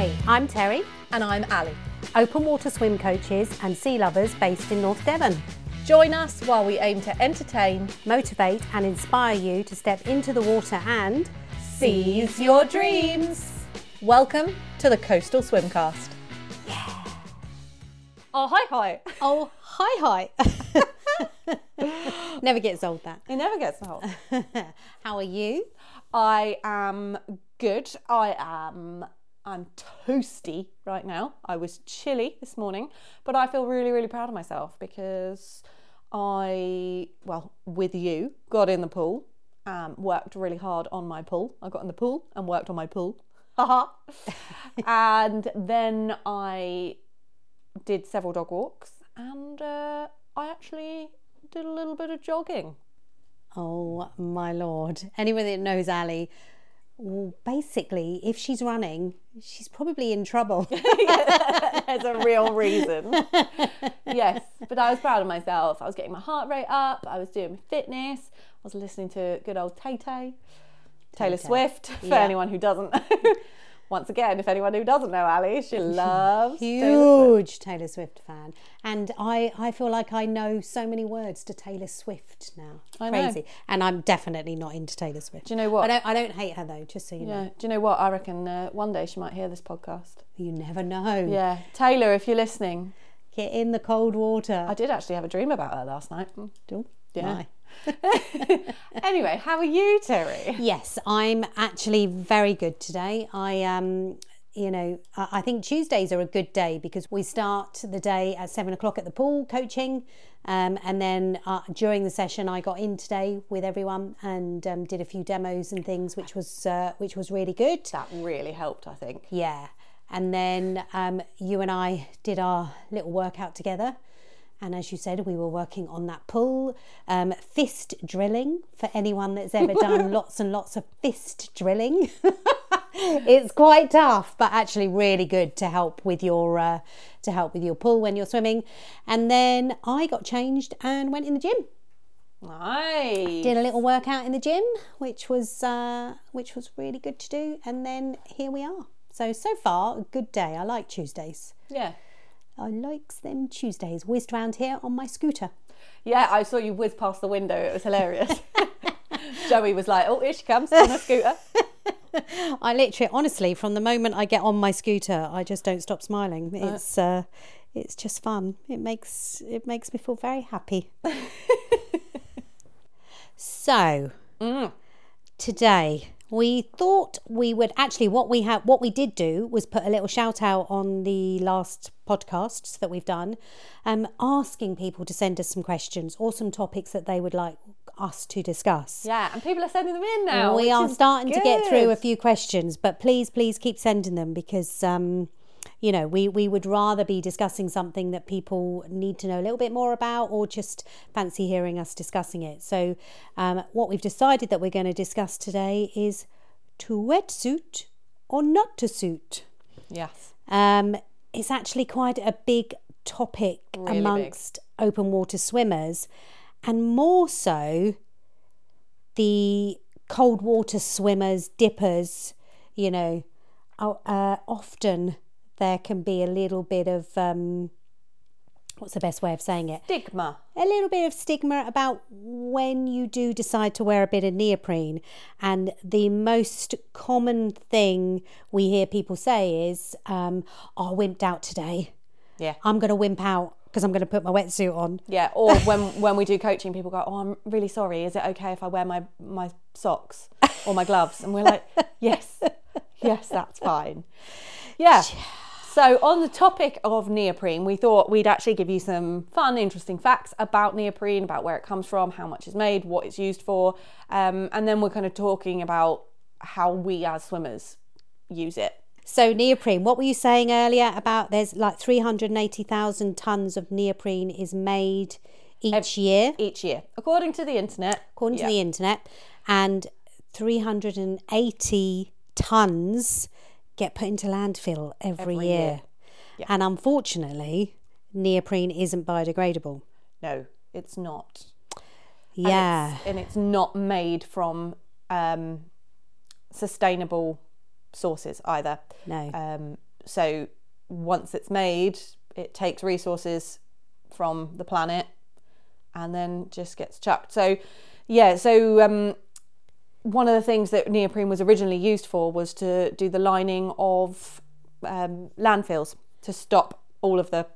Hi, I'm Terry, And I'm Ali. open water swim coaches and sea lovers based in North Devon. Join us while we aim to entertain, Motivate and inspire you to step into the water and seize your dreams. Welcome to the Coastal Swimcast. Yeah. Oh, hi, hi. oh, hi, hi. Never gets old that. It never gets old. How are you? I am good. I am. I'm toasty right now. I was chilly this morning, but I feel really, really proud of myself because I, well, with you, got in the pool, um, worked really hard on my pool. I got in the pool and worked on my pool. And then I did several dog walks and uh, I actually did a little bit of jogging. Oh my lord. Anyone that knows Ali, well, basically, if she's running, she's probably in trouble. There's a real reason. yes, but I was proud of myself. I was getting my heart rate up. I was doing my fitness. I was listening to good old Tay Tay, Taylor. Swift. For Yeah. anyone who doesn't, once again, if anyone who doesn't know Ali, she loves Taylor Swift. Huge Taylor Swift fan. And I, I feel like I know so many words to Taylor Swift now. I know. Crazy. And I'm definitely not into Taylor Swift. Do you know what? I don't I don't hate her though, just so you know. Yeah. Do you know what? I reckon uh, one day she might hear this podcast. You never know. Yeah, Taylor, if you're listening, Get in the cold water. I did actually have a dream about her last night. Do. Yeah. My. Anyway, how are you, Terry? Yes, I'm actually very good today. I um you know, I think Tuesdays are a good day because we start the day at seven o'clock at the pool coaching, um, and then uh, during the session I got in today with everyone and um, did a few demos and things, which was uh, which was really good. That really helped, I think. Yeah, and then um, you and I did our little workout together. And as you said, we were working on that pull, um, fist drilling for anyone that's ever done lots and lots of fist drilling. it's quite tough, but actually really good to help with your uh, to help with your pull when you're swimming. And then I got changed and went in the gym. Nice. Did a little workout in the gym, which was uh, which was really good to do. And then here we are. So so far, a good day. I like Tuesdays. Yeah. I likes them Tuesdays. Whizzed round here on my scooter. Yeah, I saw you whiz past the window. It was hilarious. Joey was like, "Oh, here she comes on a scooter." I literally, honestly, from the moment I get on my scooter, I just don't stop smiling. It's uh, it's just fun. It makes it makes me feel very happy. so today we thought we would actually what we have what we did do was put a little shout out on the last podcasts that we've done um asking people to send us some questions or some topics that they would like us to discuss Yeah, and people are sending them in now. we are starting to get through a few questions, but please, please keep sending them because, um, you know, we, we would rather be discussing something that people need to know a little bit more about or just fancy hearing us discussing it. So, um, what we've decided that we're going to discuss today is to wetsuit or not to suit. Yes. Um, it's actually quite a big topic Really big. amongst open water swimmers, and more so the cold water swimmers, dippers. You know, uh, uh, often there can be a little bit of um, what's the best way of saying it? Stigma. a little bit of stigma about when you do decide to wear a bit of neoprene. And the most common thing we hear people say is, um, oh, I wimped out today. Yeah. I'm going to wimp out because I'm going to put my wetsuit on. Yeah. Or when when we do coaching, people go, "Oh, I'm really sorry. Is it okay if I wear my my socks or my gloves?" And we're like, "Yes, yes, that's fine." Yeah. So, on the topic of neoprene, we thought we'd actually give you some fun, interesting facts about neoprene, about where it comes from, how much it's made, what it's used for, um, and then we're kind of talking about how we as swimmers use it. So, neoprene, what were you saying earlier about there's like 380,000 tons of neoprene is made each year, each year, according to the internet. according yeah. to the internet, and 380 tons get put into landfill every, Every year. year. Yeah. And unfortunately, neoprene isn't biodegradable. No, it's not. And Yeah. it's- and it's not made from um, sustainable sources either. No. Um, so once it's made, it takes resources from the planet and then just gets chucked. So, yeah, so um, one of the things that neoprene was originally used for was to do the lining of um, landfills to stop all of the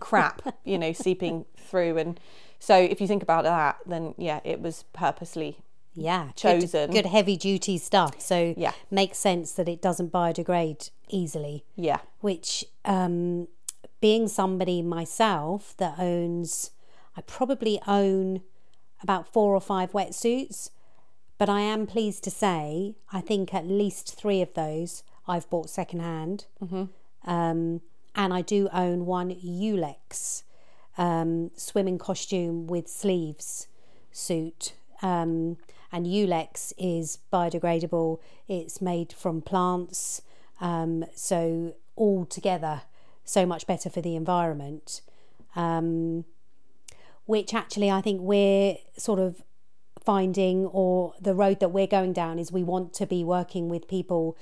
crap, you know, seeping through. And so, if you think about that, then yeah, it was purposely Yeah, good- chosen. Good, heavy duty stuff. So Yeah. makes sense that it doesn't biodegrade easily. yeah, Which, um, being somebody myself that owns, I probably own about four or five wetsuits, but I am pleased to say I think at least three of those I've bought secondhand. Um, and I do own one Yulex um, swimming costume with sleeves suit. Um, and Yulex is biodegradable. It's made from plants, um, so all together, so much better for the environment. Um, which actually I think we're sort of finding, or the road that we're going down is we want to be working with people.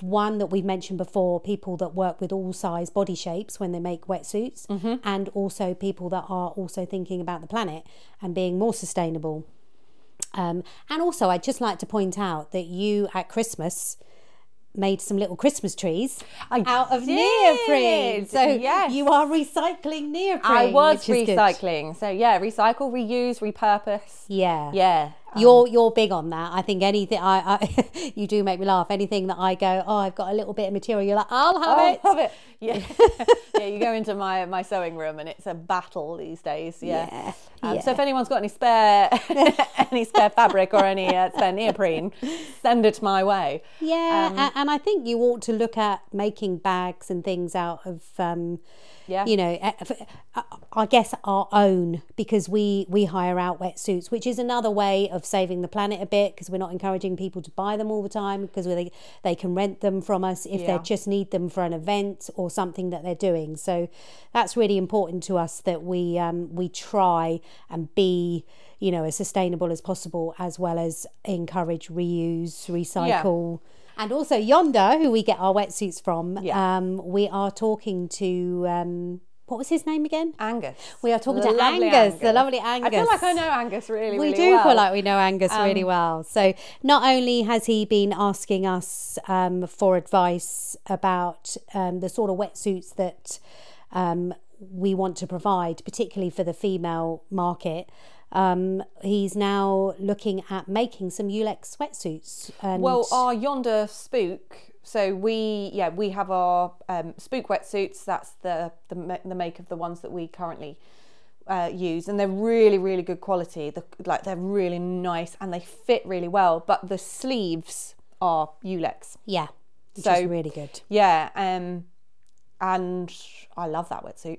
One that we've mentioned before, people that work with all size body shapes when they make wetsuits, and also people that are also thinking about the planet and being more sustainable. Um, and also, I'd just like to point out that you at Christmas made some little Christmas trees out of did, neoprene. So yes. you are recycling neoprene. I was which is good. recycling. So yeah, recycle, reuse, repurpose. Yeah. Yeah. You're you're big on that. I think anything I, I you do make me laugh. Anything that I go, oh, I've got a little bit of material. You're like, I'll have Oh, it. love it. Yeah. yeah, you go into my, my sewing room and it's a battle these days. Yeah. Yeah, Um, yeah. So if anyone's got any spare any spare fabric or any uh, spare neoprene, send it my way. Yeah, Um, and I think you ought to look at making bags and things out of, um, Yeah. you know, eh, uh, I guess our own because we we hire out wetsuits, which is another way of saving the planet a bit because we're not encouraging people to buy them all the time because they they can rent them from us if Yeah. they just need them for an event or something that they're doing. So that's really important to us that we um, we try and be you know as sustainable as possible as well as encourage reuse, recycle. And also Yonda, who we get our wetsuits from, Yeah. um, we are talking to um, what was his name again? Angus. We are talking to lovely Angus, the lovely Angus. I feel like I know Angus really, we really do well. Um, feel like we know Angus really well. So not only has he been asking us um, for advice about um, the sort of wetsuits that um, we want to provide, particularly for the female market. Um, he's now looking at making some Yulex sweatsuits. And Well, our Yonda Spook. So we, yeah, we have our um, Spook wetsuits. That's the, the the make of the ones that we currently uh, use, and they're really, really good quality. The, like they're really nice and they fit really well. But the sleeves are Yulex. yeah, which So- is really good. Yeah, um, and I love that wetsuit.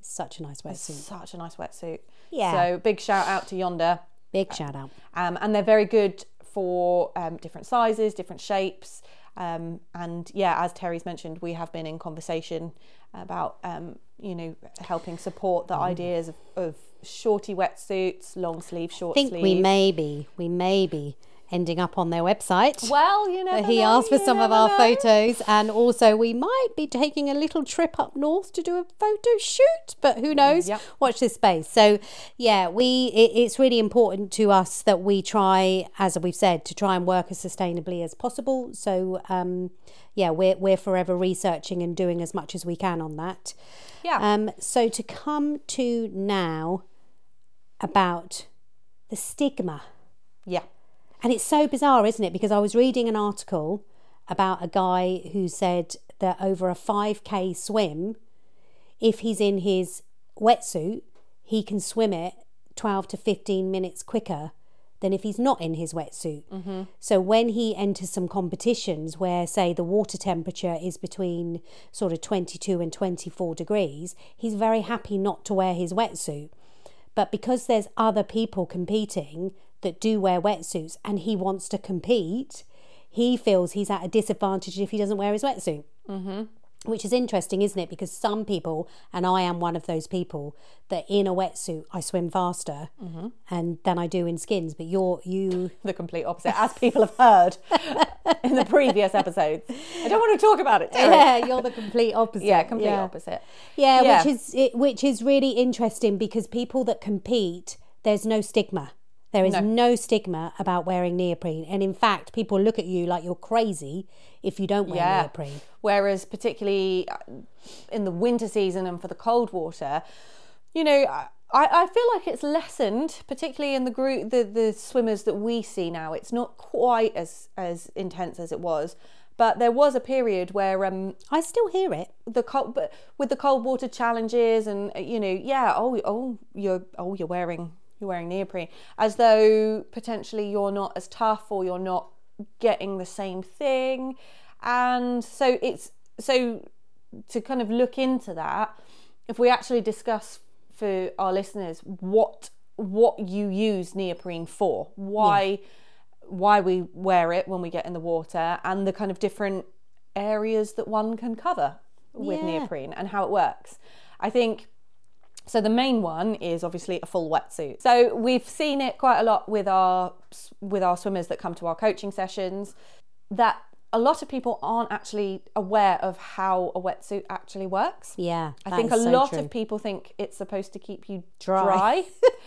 Such a nice wetsuit. Such a nice wetsuit. Yeah. So big shout out to Yonda. Big shout out. um, and they're very good for um, different sizes, different shapes. Um, and yeah, as Terry's mentioned, we have been in conversation about um, you know helping support the Mm. ideas of, of shorty wetsuits, long sleeve, short I think sleeve. we may be, we may be ending up on their website. Well, you know, he asked for some of our photos, and also we might be taking a little trip up north to do a photo shoot. But who knows? Yep. Watch this space. So, yeah, we it, it's really important to us that we try, as we've said, to try and work as sustainably as possible. So, um, yeah, we're we're forever researching and doing as much as we can on that. Yeah. Um, so to come to now about the stigma. Yeah. And it's so bizarre, isn't it? Because I was reading an article about a guy who said that over a 5k swim, if he's in his wetsuit, he can swim it 12 to 15 minutes quicker than if he's not in his wetsuit. Mm-hmm. So when he enters some competitions where, say, the water temperature is between sort of 22 and 24 degrees, he's very happy not to wear his wetsuit. But because there's other people competing that do wear wetsuits and he wants to compete, he feels he's at a disadvantage if he doesn't wear his wetsuit. which is interesting, isn't it? Because some people, and I am one of those people, that in a wetsuit I swim faster, Mm-hmm. and than I do in skins. But you're you, The complete opposite, as people have heard in the previous episodes. I don't want to talk about it. Yeah, you're the complete opposite. Yeah, complete yeah. opposite. Yeah, Yeah. which is it, which is really interesting because people that compete, there's no stigma. There is no. stigma about wearing neoprene, and in fact, people look at you like you're crazy if you don't wear Yeah. neoprene. Whereas, particularly uh, in the winter season and for the cold water, you know, I, I feel like it's lessened, particularly in the group, the, the swimmers that we see now. It's not quite as as intense as it was, but there was a period where um, I still hear it. the cold, but with the cold water challenges and uh, you know, yeah, oh, oh, you're oh, you're wearing you're wearing neoprene, as though potentially you're not as tough or you're not getting the same thing, and so it's so to kind of look into that. If we actually discuss for our listeners what what you use neoprene for, why why we wear it when we get in the water, and the kind of different areas that one can cover with Yeah. neoprene and how it works. I think so the main one is obviously a full wetsuit. So we've seen it quite a lot with our with our swimmers that come to our coaching sessions that a lot of people aren't actually aware of how a wetsuit actually works. Yeah, I think a so lot true. of people think it's supposed to keep you Dry. dry.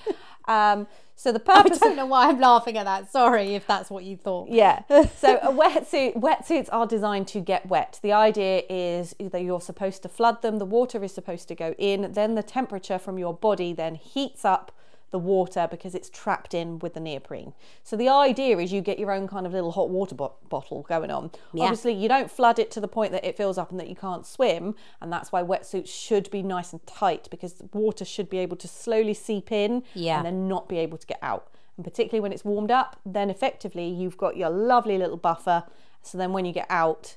um, so the purpose. I don't know why I'm laughing at that. Sorry if that's what you thought. yeah. So a wetsuit, wetsuits are designed to get wet. The idea is that you're supposed to flood them. The water is supposed to go in. Then the temperature from your body then heats up the water because it's trapped in with the neoprene. So the idea is you get your own kind of little hot water bo- bottle going on. Yeah. Obviously, you don't flood it to the point that it fills up and that you can't swim, and that's why wetsuits should be nice and tight because water should be able to slowly seep in Yeah. and then not be able to get out. And particularly when it's warmed up, then effectively you've got your lovely little buffer. So then when you get out,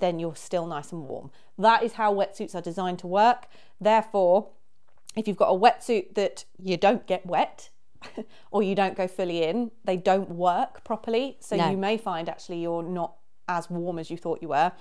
then you're still nice and warm. That is how wetsuits are designed to work. Therefore, if you've got a wetsuit that you don't get wet or you don't go fully in, they don't work properly. So No. you may find actually you're not as warm as you thought you were.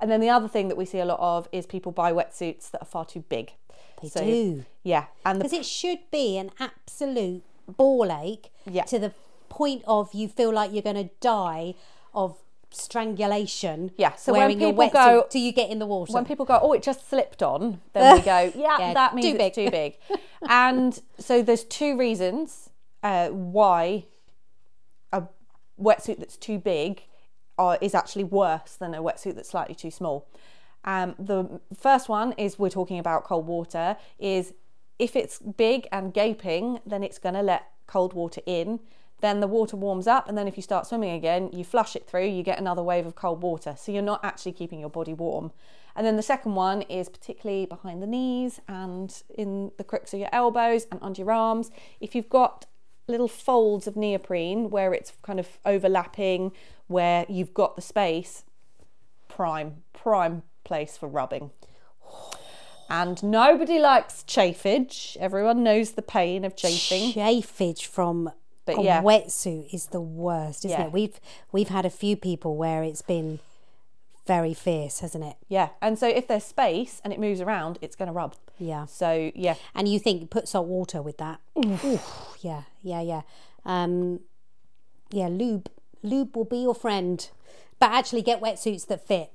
And then the other thing that we see a lot of is people buy wetsuits that are far too big. They So- do. Yeah, and the Because it should be an absolute ball ache Yeah. to the point of you feel like you're going to die of strangulation. Yeah, so when people go- do you get in the water. when people go, oh, it just slipped on, then we go, yeah, Yeah, that means too it's big. too big. and so there's two reasons uh, why a wetsuit that's too big uh, is actually worse than a wetsuit that's slightly too small. Um, the first one is we're talking about cold water. Is if it's big and gaping, then it's going to let cold water in. Then the water warms up, and then if you start swimming again, you flush it through, you get another wave of cold water. So you're not actually keeping your body warm. And then the second one is particularly behind the knees and in the crooks of your elbows and under your arms. If you've got little folds of neoprene where it's kind of overlapping, where you've got the space, prime, prime place for rubbing. And nobody likes chafage. Everyone knows the pain of chafing. Chafage from But a yeah. wetsuit is the worst, isn't Yeah. it? We've we've had a few people where it's been very fierce, hasn't it? Yeah. And so if there's space and it moves around, it's going to rub. Yeah. So yeah, And you think put salt water with that? Oof. Yeah, yeah, yeah. Um, yeah, lube, lube will be your friend, but actually get wetsuits that fit,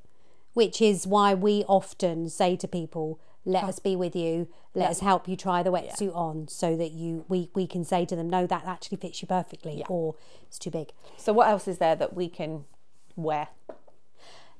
which is why we often say to people, "Let us be with you. Let us help you try the wetsuit on, so that you we we can say to them, no, that actually fits you perfectly, or it's too big." So what else is there that we can wear?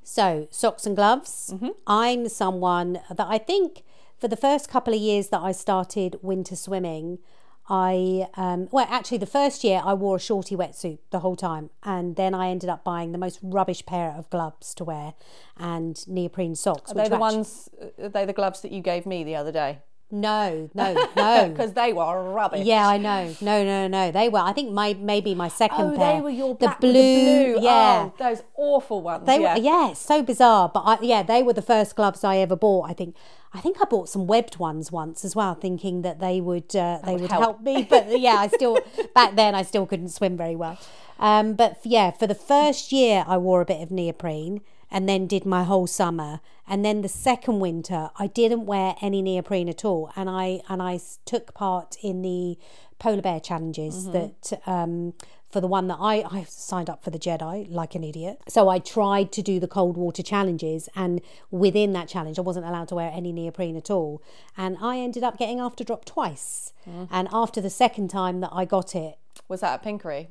So, socks and gloves. Mm-hmm. I'm someone that I think for the first couple of years that I started winter swimming, I, um, well, actually, the first year I wore a shorty wetsuit the whole time. And then I ended up buying the most rubbish pair of gloves to wear and neoprene socks. Are they the were actu- ones? Are they the gloves that you gave me the other day? No, no, no. Because they were rubbish. Yeah, I know. No, no, no. They were. I think my maybe my second Oh, pair. they were your the blue. the blue. Yeah, Oh, those awful ones. They yeah. were yeah, so bizarre. But I, yeah, they were the first gloves I ever bought. I think I think I bought some webbed ones once as well, thinking that they would uh, they would, help. help. me. But yeah, I still back then I still couldn't swim very well. Um, but yeah, for the first year I wore a bit of neoprene, and then did my whole summer. And then the second winter, I didn't wear any neoprene at all, and I and I took part in the polar bear challenges that um, for the one that I I signed up for the Jedi like an idiot. So I tried to do the cold water challenges, and within that challenge, I wasn't allowed to wear any neoprene at all, and I ended up getting after drop twice. And after the second time that I got it, Was that at Pinkery?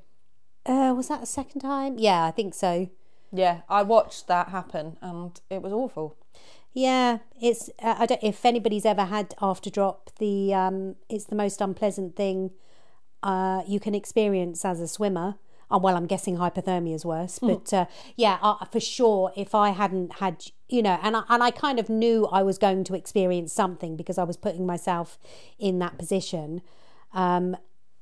uh, was that the second time? Yeah, I think so. Yeah, I watched that happen and it was awful. Yeah, it's. Uh, I don't. If anybody's ever had after drop, the um, it's the most unpleasant thing uh, you can experience as a swimmer. Oh, well, I'm guessing hypothermia is worse, but uh, yeah, uh, for sure. If I hadn't had, you know, and I, and I kind of knew I was going to experience something because I was putting myself in that position. Um,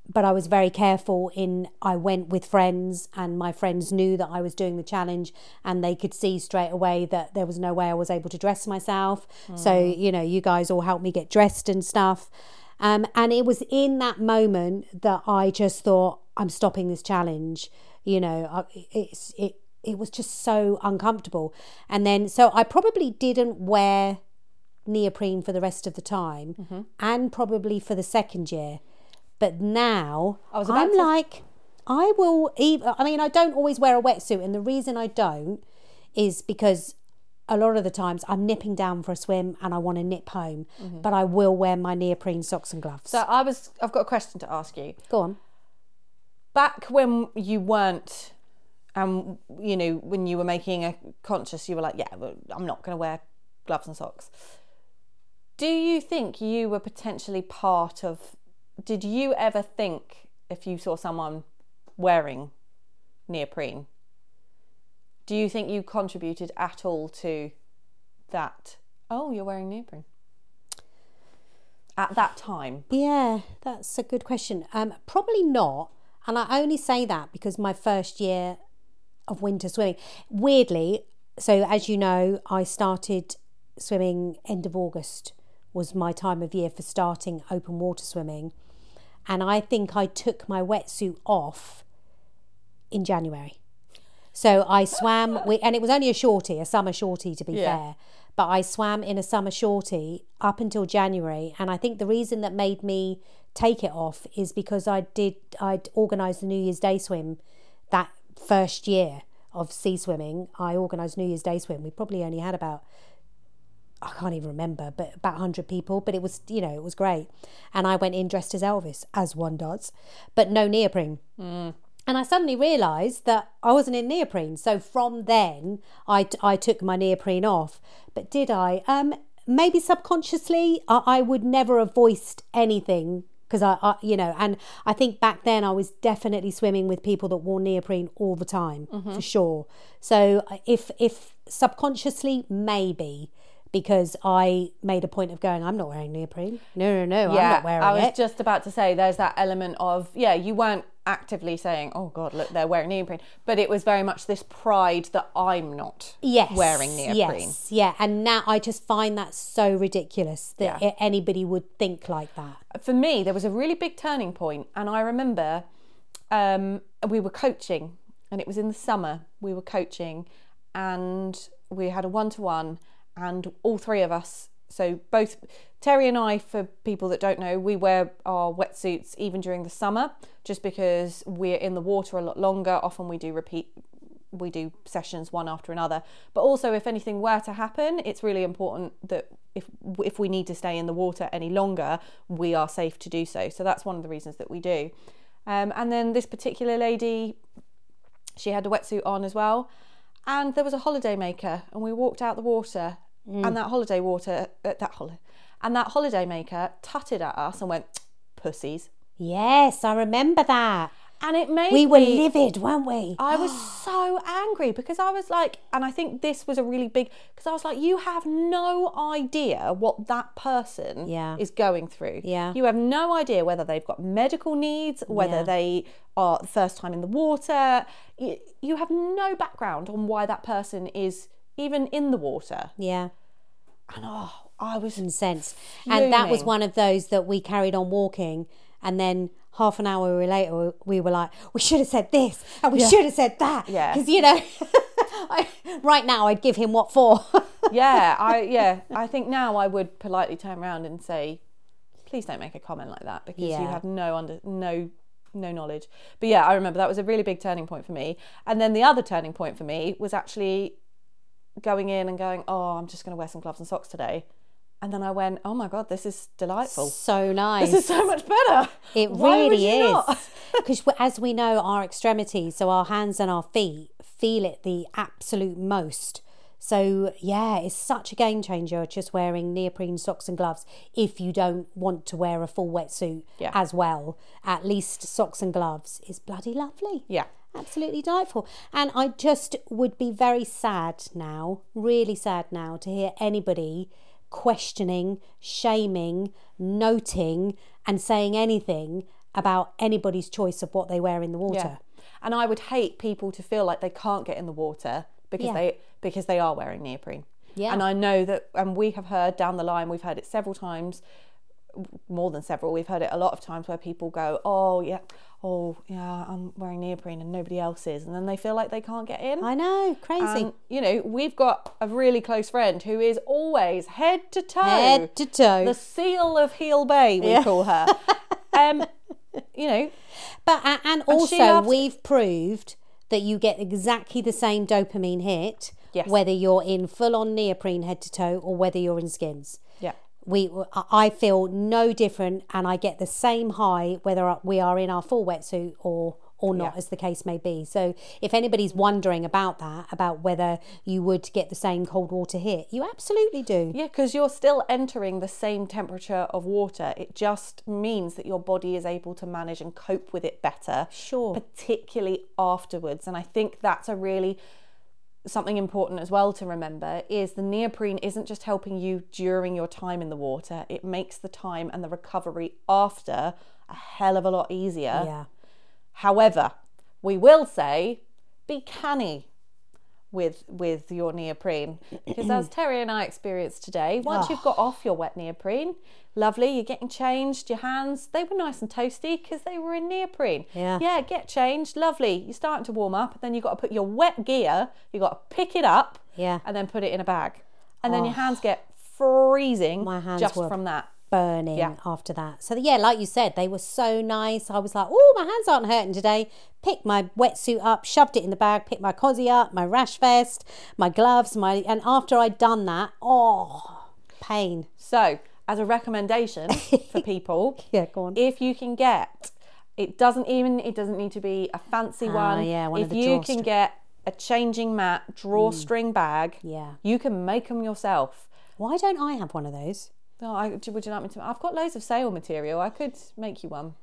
but I was very careful in I went with friends and my friends knew that I was doing the challenge and they could see straight away that there was no way I was able to dress myself. So, you know, you guys all helped me get dressed and stuff. Um, and it was in that moment that I just thought, I'm stopping this challenge. You know, it's it it was just so uncomfortable. And then so I probably didn't wear neoprene for the rest of the time and probably for the second year. But now I was I'm to- like, I will even, I mean, I don't always wear a wetsuit. And the reason I don't is because a lot of the times I'm nipping down for a swim and I want to nip home, but I will wear my neoprene socks and gloves. So I was I've got a question to ask you. Go on. Back when you weren't um you know, when you were making a conscious you were like, yeah, well, I'm not going to wear gloves and socks. Do you think you were potentially part of did you ever think if you saw someone wearing neoprene do you think you contributed at all to that oh you're wearing neoprene at that time Yeah, that's a good question. Um, probably not. And I only say that because my first year of winter swimming, weirdly, so as you know, I started swimming end of August was my time of year for starting open water swimming. And I think I took my wetsuit off in January. So I swam, and it was only a shorty, a summer shorty to be Yeah. fair. But I swam in a summer shorty up until January, and I think the reason that made me take it off is because I did I'd organised the New Year's Day swim that first year of sea swimming. I organised New Year's Day swim. We probably only had about I can't even remember, but about 100 people. But it was, you know, it was great. And I went in dressed as Elvis, as one does, but no neoprene. And I suddenly realised that I wasn't in neoprene. So from then, I, I took my neoprene off. But did I? Um, maybe subconsciously, I, I would never have voiced anything because I, I, you know, and I think back then I was definitely swimming with people that wore neoprene all the time for sure. So uh, if if subconsciously, maybe because I made a point of going, I'm not wearing neoprene. No, no, no, I'm not wearing it. I was it. just about to say there's that element of yeah, you weren't actively saying, "Oh God, look, they're wearing neoprene," but it was very much this pride that I'm not yes, wearing neoprene. Yes, yeah, and now I just find that so ridiculous that Yeah. anybody would think like that. For me, there was a really big turning point, and I remember um, we were coaching, and it was in the summer. We were coaching, and we had a one to one, and all three of us. So both Terry and I, for people that don't know, we wear our wetsuits even during the summer, just because we're in the water a lot longer. Often we do repeat we do sessions one after another. But also, if anything were to happen, it's really important that if if we need to stay in the water any longer, we are safe to do so. So that's one of the reasons that we do. Um, and then this particular lady, she had a wetsuit on as well, and there was a holiday maker, and we walked out the water, and that holiday water, uh, that holiday, and that holiday maker tutted at us and went, "Pussies," Yes, I remember that. and it made We were me- livid, weren't we? I was so angry because I was like, and I think this was a really big because I was like, you have no idea what that person Yeah. is going through. Yeah. You have no idea whether they've got medical needs, whether Yeah. they are the first time in the water. You, you have no background on why that person is even in the water. Yeah, And oh, I was incensed. And that was one of those that we carried on walking, and then half an hour later, we were like, we should have said this and we should have said that. Yeah. Because, you know, I, right now, I'd give him what for? yeah, I yeah, I think now I would politely turn around and say, please don't make a comment like that because you have no under no no knowledge. But yeah, I remember that was a really big turning point for me. And then the other turning point for me was actually going in and going, oh, I'm just going to wear some gloves and socks today. And then I went, oh my god, this is delightful. so nice. This is so much better. It Why really is. Because as we know, our extremities, so our hands and our feet, feel it the absolute most. So, yeah, it's such a game changer just wearing neoprene socks and gloves if you don't want to wear a full wetsuit Yeah. as well. At least socks and gloves is bloody lovely. Yeah. Absolutely delightful. And I just would be very sad now, really sad now, to hear anybody questioning, shaming, noting, and saying anything about anybody's choice of what they wear in the water. And I would hate people to feel like they can't get in the water because Yeah. they because they are wearing neoprene. Yeah. And I know that and we have heard down the line, we've heard it several times, more than several, we've heard it a lot of times where people go, Oh yeah, oh yeah, I'm wearing neoprene and nobody else is and then they feel like they can't get in. I know, crazy. And, you know, we've got a really close friend who is always head to toe. Head to toe. The seal of Hele Bay, we call her. um, you know, But a- and also we've proved that you get exactly the same dopamine hit Yes. whether you're in full on neoprene head to toe or whether you're in skins. We I feel no different and I get the same high whether we are in our full wetsuit or or not Yeah. as the case may be. So if anybody's wondering about that about whether you would get the same cold water hit, you absolutely do. Yeah, because you're still entering the same temperature of water. It just means that your body is able to manage and cope with it better. Sure. Particularly afterwards. And I think that's a really something important as well to remember is the neoprene isn't just helping you during your time in the water, it makes the time and the recovery after a hell of a lot easier. Yeah. However, we will say be canny with with your neoprene because as Terry and I experienced today, once you've ah. got off your wet neoprene, lovely, you're getting changed. Your hands they were nice and toasty because they were in neoprene. Yeah. yeah, get changed, lovely. You're starting to warm up, and then you've got to put your wet gear. You've got to pick it up, Yeah. and then put it in a bag, and then oh. your hands get freezing My hands just were from that. Burning Yeah. after that. So yeah, like you said, they were so nice. I was like, oh, my hands aren't hurting today. Picked my wetsuit up, shoved it in the bag, picked my cozy up, my rash vest, my gloves, my and after I'd done that, oh, pain. So, as a recommendation for people, Yeah, go on. if you can get it doesn't even it doesn't need to be a fancy one Ah, yeah, one if of the you can get a changing mat drawstring bag Yeah. you can make them yourself Why don't I have one of those? Oh, I, would you like me to i've got loads of sale material i could make you one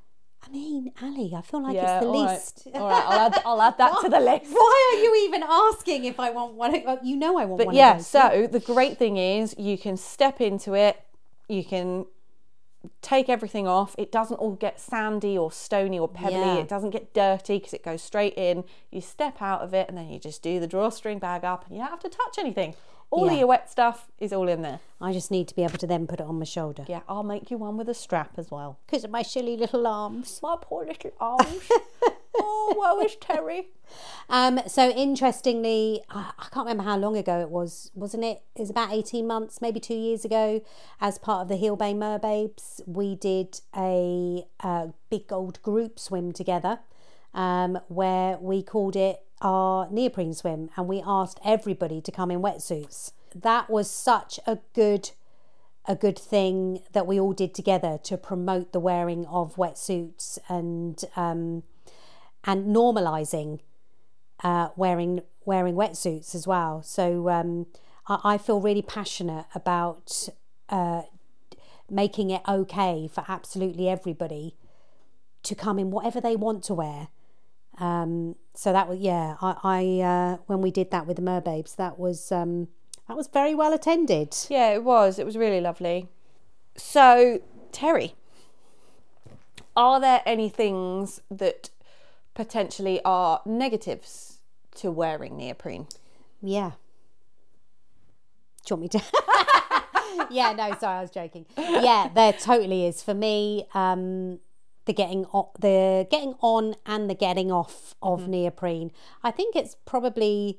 I mean, Ali, I feel like yeah it's the all right. least. all right i'll add, I'll add that to the list Why are you even asking if I want one? You know I want but one yeah of those. so the great thing is you can step into it you can take everything off it doesn't all get sandy or stony or pebbly Yeah. it doesn't get dirty because it goes straight in you step out of it and then you just do the drawstring bag up and you don't have to touch anything all Yeah. of your wet stuff is all in there I just need to be able to then put it on my shoulder. yeah i'll make you one with a strap as well Because of my silly little arms. my poor little arms oh woe is terry Um, so interestingly, I, I can't remember how long ago it was, wasn't it? It was about 18 months, maybe two years ago, as part of the Hele Bay Merbabes, we did a, uh big old group swim together um, where we called it our neoprene swim and we asked everybody to come in wetsuits. That was such a good a good thing that we all did together to promote the wearing of wetsuits and um, and normalizing uh, wearing wearing wetsuits as well. So um, I, I feel really passionate about uh, making it okay for absolutely everybody to come in whatever they want to wear. Um, so that was yeah. I, I uh, when we did that with the Merbabes, that was um, that was very well attended. Yeah, it was. It was really lovely. So, Terry, are there any things that potentially are negatives to wearing neoprene? Yeah. Do you want me to? yeah, no, sorry, I was joking. Yeah, there totally is. For me, um, the getting on, the getting on and the getting off of neoprene. I think it's probably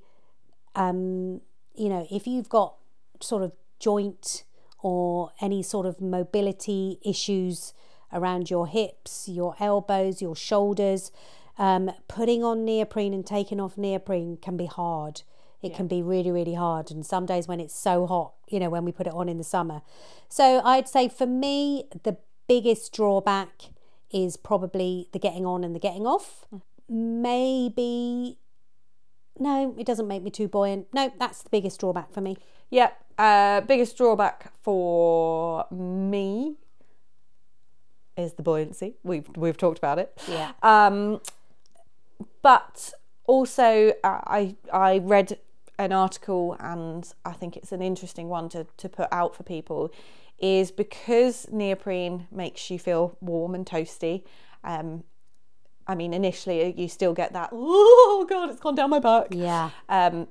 um, you know, if you've got sort of joint or any sort of mobility issues around your hips, your elbows, your shoulders, um, putting on neoprene and taking off neoprene can be hard. It can be really, really hard. And some days when it's so hot, you know, when we put it on in the summer. So I'd say for me, the biggest drawback is probably the getting on and the getting off. Maybe, no, it doesn't make me too buoyant. No, that's the biggest drawback for me. Yep. Uh, biggest drawback for me is the buoyancy. We've we've talked about it. Yeah. Um, but also, uh, I I read an article and I think it's an interesting one to to put out for people. Is because neoprene makes you feel warm and toasty. Um, I mean, initially you still get that. Oh God, it's gone down my back. Yeah. Um,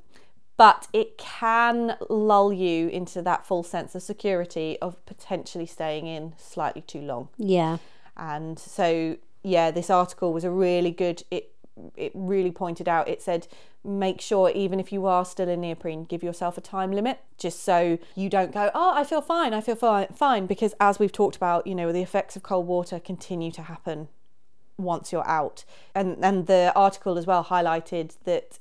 but it can lull you into that full sense of security of potentially staying in slightly too long. Yeah. And so, yeah, this article was a really good. It it really pointed out. It said make sure even if you are still in neoprene, give yourself a time limit, just so you don't go. Oh, I feel fine. I feel fine. Fine, because as we've talked about, you know, the effects of cold water continue to happen once you're out. And and the article as well highlighted that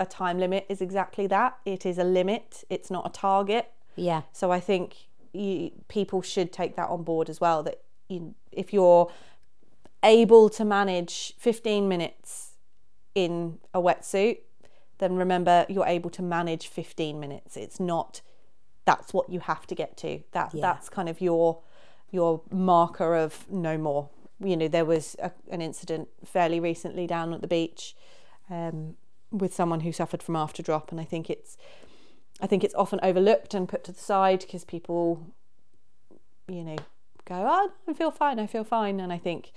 a time limit is exactly that. It is a limit. It's not a target. Yeah. So I think you, people should take that on board as well. That you, if you're able to manage 15 minutes in a wetsuit, then remember you're able to manage 15 minutes. It's not that's what you have to get to. That Yeah. that's kind of your your marker of no more. You know, there was a, an incident fairly recently down at the beach um, with someone who suffered from after drop, and I think it's I think it's often overlooked and put to the side because people, you know, go, oh, I feel fine, I feel fine. And I think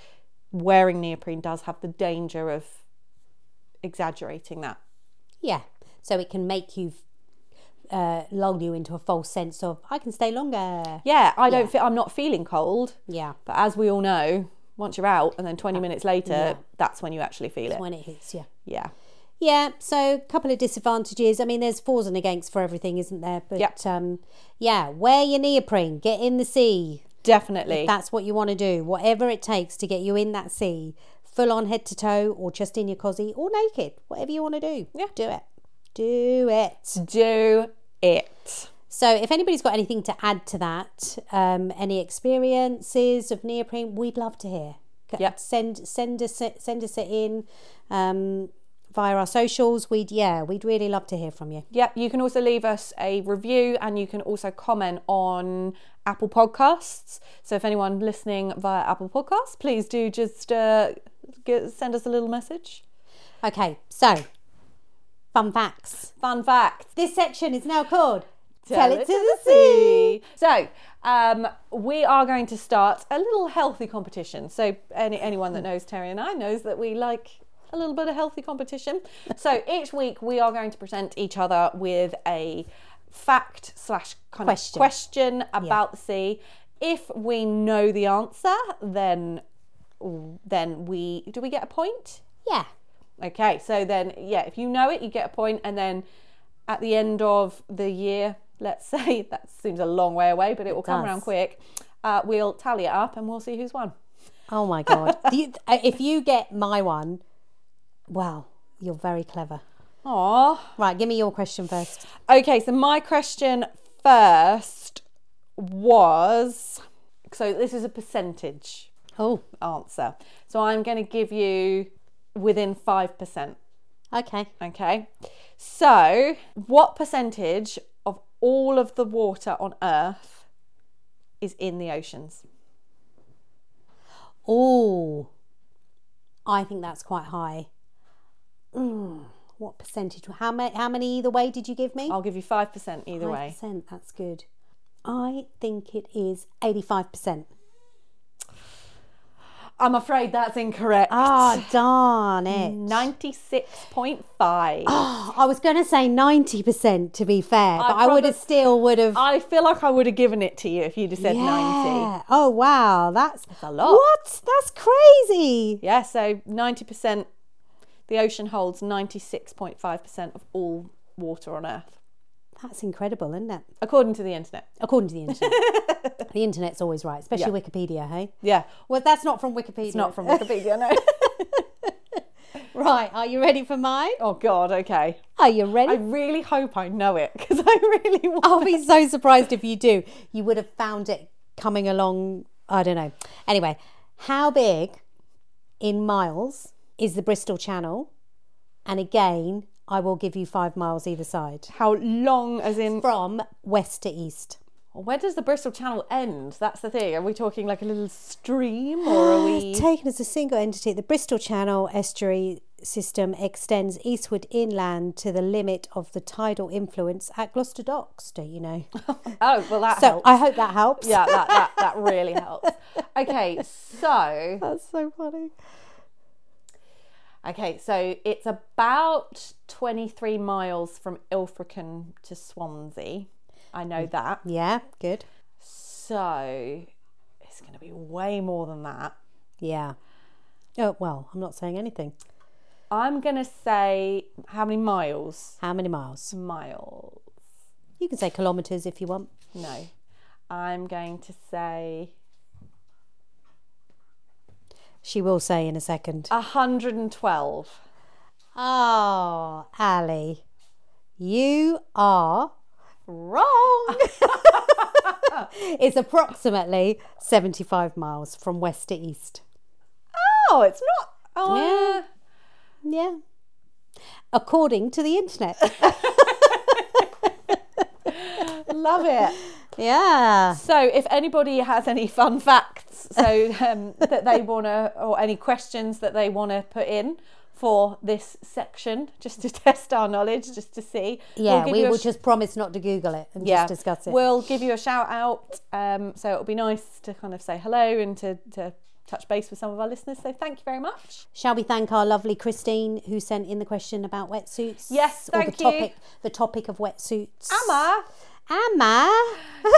wearing neoprene does have the danger of exaggerating that. Yeah. So it can make you uh, lull you into a false sense of I can stay longer. Yeah, I don't feel, I'm not feeling cold, Yeah. but as we all know, once you're out and then 20 minutes later, yeah. that's when you actually feel it. When it hits you. Yeah. Yeah, so a couple of disadvantages. I mean, there's fors and against for everything, isn't there? But Yep. um, yeah, wear your neoprene, get in the sea. Definitely. That's what you want to do. Whatever it takes to get you in that sea, full on head to toe, or just in your cosy, or naked, whatever you want to do. Yeah. do it. Do it. Do it. So, if anybody's got anything to add to that, um, any experiences of neoprene, we'd love to hear. Yep. Send send us it, send us it in um, via our socials. We'd yeah, we'd really love to hear from you. Yep, you can also leave us a review and you can also comment on Apple Podcasts. So if anyone listening via Apple Podcasts, please do just uh, get, send us a little message. Okay, so fun facts. Fun facts. This section is now called Tell it to the sea. So, um, we are going to start a little healthy competition. So, any, anyone that knows Terry and I knows that we like a little bit of healthy competition. So, each week we are going to present each other with a fact slash kind Question. of question about the sea. If we know the answer, then then we do we get a point? Yeah. Okay, so then, yeah, if you know it, you get a point, and then at the end of the year, let's say that seems a long way away, but it will come does. around quick. Uh, we'll tally it up, and we'll see who's won. Oh my god. You- uh, if you get my one, wow, you're very clever. Aww. Right, give me your question first. Okay, so my question first was so this is a percentage Oh, answer. So I'm going to give you within 5%. okay. Okay. So, what percentage of all of the water on Earth is in the oceans? Oh, I think that's quite high. Mm, what percentage? How many? How many either way did you give me? I'll give you 5% either way. 5%, That's good. I think it is eighty-five percent. I'm afraid that's incorrect. Ah, darn it! 96.5. Oh, I was going to say ninety percent to be fair, but I, would have still would have. I feel like I would have given it to you if you'd have said 90. Yeah. Oh wow, that's a lot. What? That's crazy. Yeah, so 90%, the ocean holds 96.5% of all water on Earth, That's incredible, isn't it? according to the internet. According to the internet. the internet's always right, especially Wikipedia, hey? Yeah, Well, that's not from Wikipedia. it's not from Wikipedia, no. Right, are you ready for mine? oh, God, okay. Are you ready? I really hope I know it because I really want I'll be so surprised if you do. You would have found it coming along, I don't know. Anyway, how big in miles is the Bristol Channel? And again, I will give you five miles either side. How long, as in, From west to east. where does the Bristol Channel end? That's the thing. Are we talking like a little stream or are we. Taken as a single entity, the Bristol Channel estuary system extends eastward inland to the limit of the tidal influence at Gloucester Docks, don't you know? Oh, well, that So helps. I hope that helps. Yeah, that, that, that really helps. Okay, so That's so funny. Okay, so it's about 23 miles from Ilfracombe to Swansea. I know mm. that. Yeah, good. So it's going to be way more than that. Yeah. Oh, well, I'm not saying anything. I'm going to say how many miles? How many miles? Miles. You can say kilometres if you want. No. I'm going to say She will say in a second. 112. Oh, Ali, you are wrong. it's approximately 75 miles from west to east. Oh, it's not. Oh, Yeah. Yeah. According to the internet. love it. Yeah. So, if anybody has any fun facts, so um, that they want to, or any questions that they want to put in for this section, just to test our knowledge, just to see. Yeah, we you a will sh- just promise not to Google it and yeah, just discuss it. We'll give you a shout out. Um, so it'll be nice to kind of say hello and to, to touch base with some of our listeners. So thank you very much. Shall we thank our lovely Christine who sent in the question about wetsuits? Yes, or thank the you. topic the topic of wetsuits. Amma. Amma.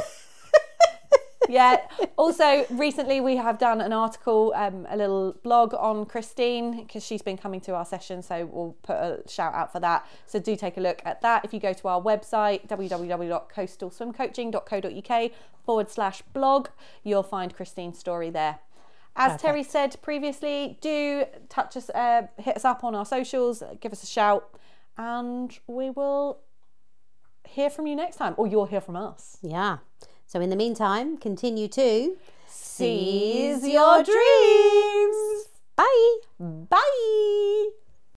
yeah. Also, recently we have done an article, um, a little blog on Christine because she's been coming to our session. So we'll put a shout out for that. So do take a look at that. If you go to our website, www.coastalswimcoaching.co.uk forward slash blog, you'll find Christine's story there. As Terry said previously, do touch us, uh, hit us up on our socials, give us a shout, and we will hear from you next time, or you'll hear from us. Yeah. So in the meantime, continue to Seize your dreams. Bye. Bye.